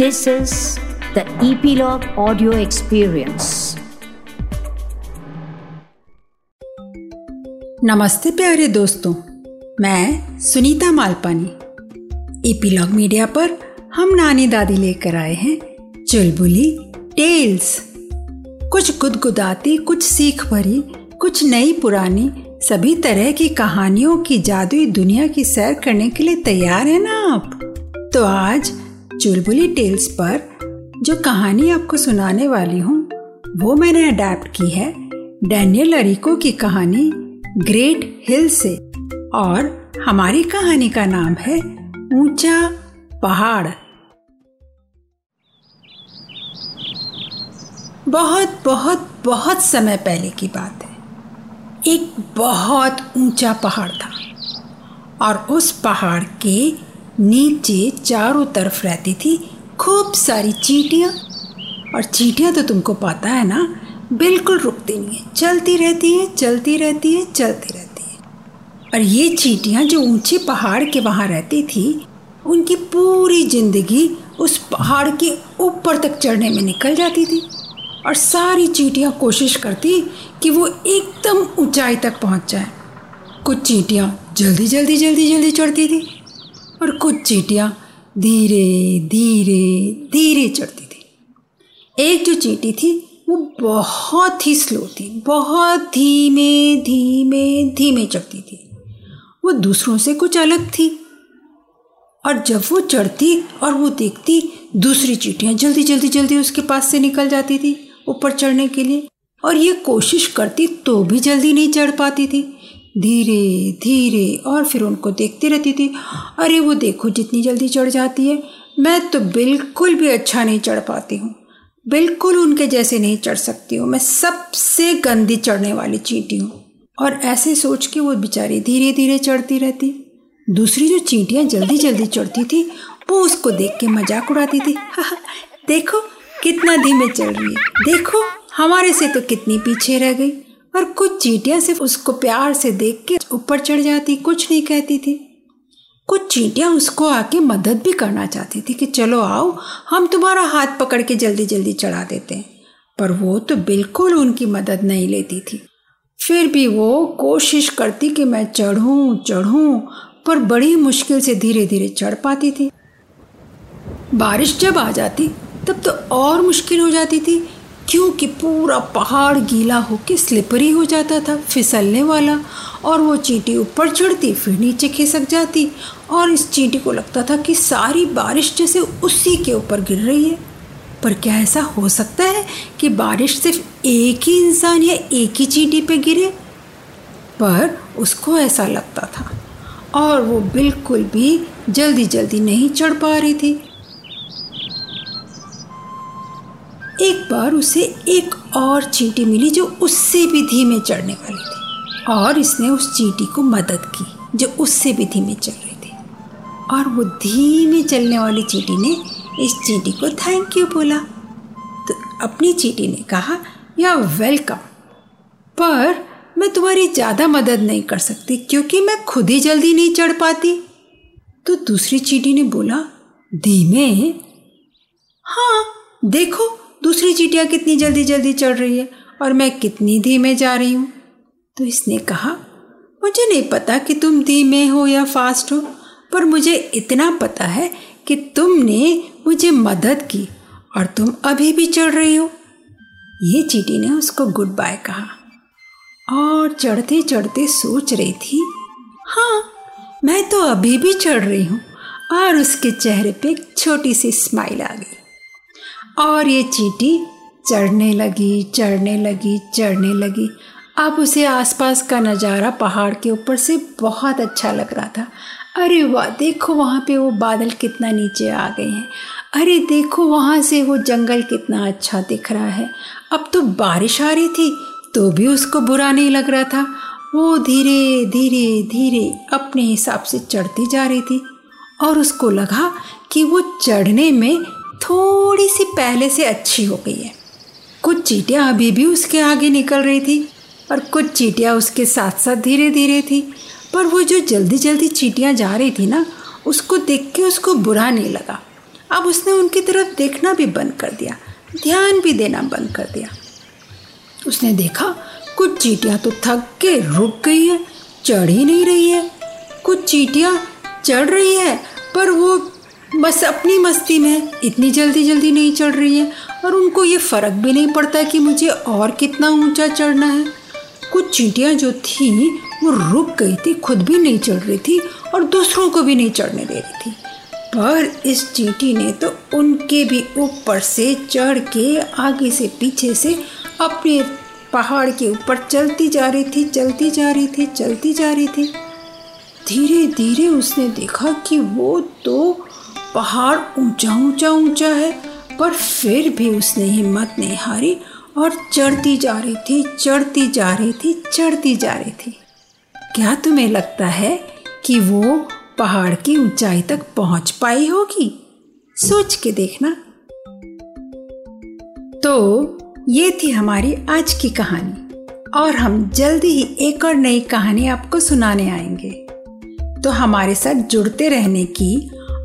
This is the Epilogue Audio Experience. नमस्ते प्यारे दोस्तों, मैं सुनीता मालपानी। एपीलॉग मीडिया पर हम नानी दादी लेकर आए हैं चुलबुली टेल्स कुछ गुदगुदाती, कुछ सीख भरी, कुछ नई पुरानी, सभी तरह की कहानियों की जादुई दुनिया की सैर करने के लिए तैयार है ना आप? तो आज चुलबुली टेल्स पर जो कहानी आपको सुनाने वाली हूँ, वो मैंने अडेप्ट की है डैनियल अरिको की कहानी ग्रेट हिल से। और हमारी कहानी का नाम है ऊँचा पहाड़। बहुत बहुत बहुत समय पहले की बात है। एक बहुत ऊँचा पहाड़ था। और उस पहाड़ के नीचे चारों तरफ़ रहती थी, खूब सारी चीटियाँ। और चीटियाँ तो तुमको पता है ना, बिल्कुल रुकती नहीं है। चलती रहती है, चलती रहती है, चलती रहती है। और ये चीटियाँ जो ऊँचे पहाड़ के वहाँ रहती थी, उनकी पूरी ज़िंदगी उस पहाड़ के ऊपर तक चढ़ने में निकल जाती थी। और सारी चीटियाँ कोशिश करती कि वो एकदम ऊंचाई तक पहुँच जाए। कुछ चीटियाँ जल्दी जल्दी जल्दी जल्दी चढ़ती थी और कुछ चीटियाँ धीरे धीरे धीरे चढ़ती थी। एक जो चीटी थी, वो बहुत ही स्लो थी, बहुत धीमे धीमे धीमे चढ़ती थी। वो दूसरों से कुछ अलग थी। और जब वो चढ़ती और वो देखती, दूसरी चीटियाँ जल्दी जल्दी जल्दी उसके पास से निकल जाती थी ऊपर चढ़ने के लिए। और ये कोशिश करती तो भी जल्दी नहीं चढ़ पाती थी। धीरे धीरे और फिर उनको देखती रहती थी। अरे वो देखो जितनी जल्दी चढ़ जाती है। मैं तो बिल्कुल भी अच्छा नहीं चढ़ पाती हूँ। बिल्कुल उनके जैसे नहीं चढ़ सकती हूँ। मैं सबसे गंदी चढ़ने वाली चींटी हूँ। और ऐसे सोच के वो बेचारी धीरे धीरे चढ़ती रहती। दूसरी जो चींटियाँ जल्दी जल्दी चढ़ती थी, वो उसको देख के मज़ाक उड़ाती थी। देखो कितना धीमे चल रही है। देखो हमारे से तो कितनी पीछे रह गई। और कुछ चीटियाँ सिर्फ़ उसको प्यार से देख के ऊपर चढ़ जाती, कुछ नहीं कहती थी। कुछ चीटियाँ उसको आके मदद भी करना चाहती थी कि चलो आओ, हम तुम्हारा हाथ पकड़ के जल्दी जल्दी चढ़ा देते हैं। पर वो तो बिल्कुल उनकी मदद नहीं लेती थी। फिर भी वो कोशिश करती कि मैं चढ़ूं चढ़ूं, पर बड़ी मुश्किल से धीरे धीरे चढ़ पाती थी। बारिश जब आ जाती, तब तो और मुश्किल हो जाती थी क्योंकि पूरा पहाड़ गीला होकर स्लिपरी हो जाता था, फिसलने वाला। और वो चींटी ऊपर चढ़ती, फिर नीचे खिसक जाती। और इस चींटी को लगता था कि सारी बारिश जैसे उसी के ऊपर गिर रही है। पर क्या ऐसा हो सकता है कि बारिश सिर्फ़ एक ही इंसान या एक ही चींटी पे गिरे? पर उसको ऐसा लगता था। और वो बिल्कुल भी जल्दी जल्दी नहीं चढ़ पा रही थी। एक बार उसे एक और चींटी मिली जो उससे भी धीमे चढ़ने वाली थी। और इसने उस चींटी को मदद की, जो उससे भी धीमे चल रही थी। और वो धीमे चलने वाली चींटी ने इस चींटी को थैंक यू बोला। तो अपनी चींटी ने कहा या वेलकम पर मैं तुम्हारी ज़्यादा मदद नहीं कर सकती क्योंकि मैं खुद ही जल्दी नहीं चढ़ पाती। तो दूसरी चींटी ने बोला, धीमे? हाँ देखो दूसरी चीटियाँ कितनी जल्दी जल्दी चढ़ रही है और मैं कितनी धीमे जा रही हूँ? तो इसने कहा, मुझे नहीं पता कि तुम धीमे हो या फास्ट हो, पर मुझे इतना पता है कि तुमने मुझे मदद की और तुम अभी भी चढ़ रही हो। ये चीटी ने उसको गुड बाय कहा और चढ़ते चढ़ते सोच रही थी हाँ मैं तो अभी भी चढ़ रही हूँ और उसके चेहरे पे एक छोटी सी स्माइल आ गई। और ये चीटी चढ़ने लगी चढ़ने लगी चढ़ने लगी। अब उसे आसपास का नज़ारा पहाड़ के ऊपर से बहुत अच्छा लग रहा था। अरे वाह, देखो वहाँ पे वो बादल कितना नीचे आ गए हैं। अरे देखो वहाँ से वो जंगल कितना अच्छा दिख रहा है। अब तो बारिश आ रही थी तो भी उसको बुरा नहीं लग रहा था। वो धीरे धीरे धीरे अपने हिसाब से चढ़ती जा रही थी और उसको लगा कि वो चढ़ने में थोड़ी सी पहले से अच्छी हो गई है। कुछ चीटियाँ अभी भी उसके आगे निकल रही थी और कुछ चीटियाँ उसके साथ साथ धीरे धीरे थी। पर वो जो जल्दी जल्दी चीटियाँ जा रही थी ना, उसको देख के उसको बुरा नहीं लगा। अब उसने उनकी तरफ़ देखना भी बंद कर दिया, ध्यान भी देना बंद कर दिया। उसने देखा, कुछ चीटियाँ तो थक के रुक गई है, चढ़ ही नहीं रही है। कुछ चीटियाँ चढ़ रही है, पर वो बस अपनी मस्ती में इतनी जल्दी जल्दी नहीं चढ़ रही है और उनको ये फ़र्क भी नहीं पड़ता कि मुझे और कितना ऊँचा चढ़ना है। कुछ चींटियाँ जो थी, वो रुक गई थी, खुद भी नहीं चढ़ रही थी और दूसरों को भी नहीं चढ़ने दे रही थी। पर इस चींटी ने तो उनके भी ऊपर से चढ़ के आगे से पीछे से अपने पहाड़ के ऊपर चलती जा रही थी, चलती जा रही थी, चलती जा रही थी। धीरे धीरे उसने देखा कि वो तो पहाड़ ऊँचा ऊँचा ऊँचा है, पर फिर भी उसने हिम्मत नहीं हारी और चढ़ती जा रही थी, चढ़ती जा रही थी, चढ़ती जा रही थी। क्या तुम्हें लगता है कि वो पहाड़ की ऊंचाई तक पहुँच पाई होगी? सोच के देखना। तो ये थी हमारी आज की कहानी, और हम जल्दी ही एक और नई कहानी आपको सुनाने आएँगे। तो हमारे साथ जुड़ते रहने की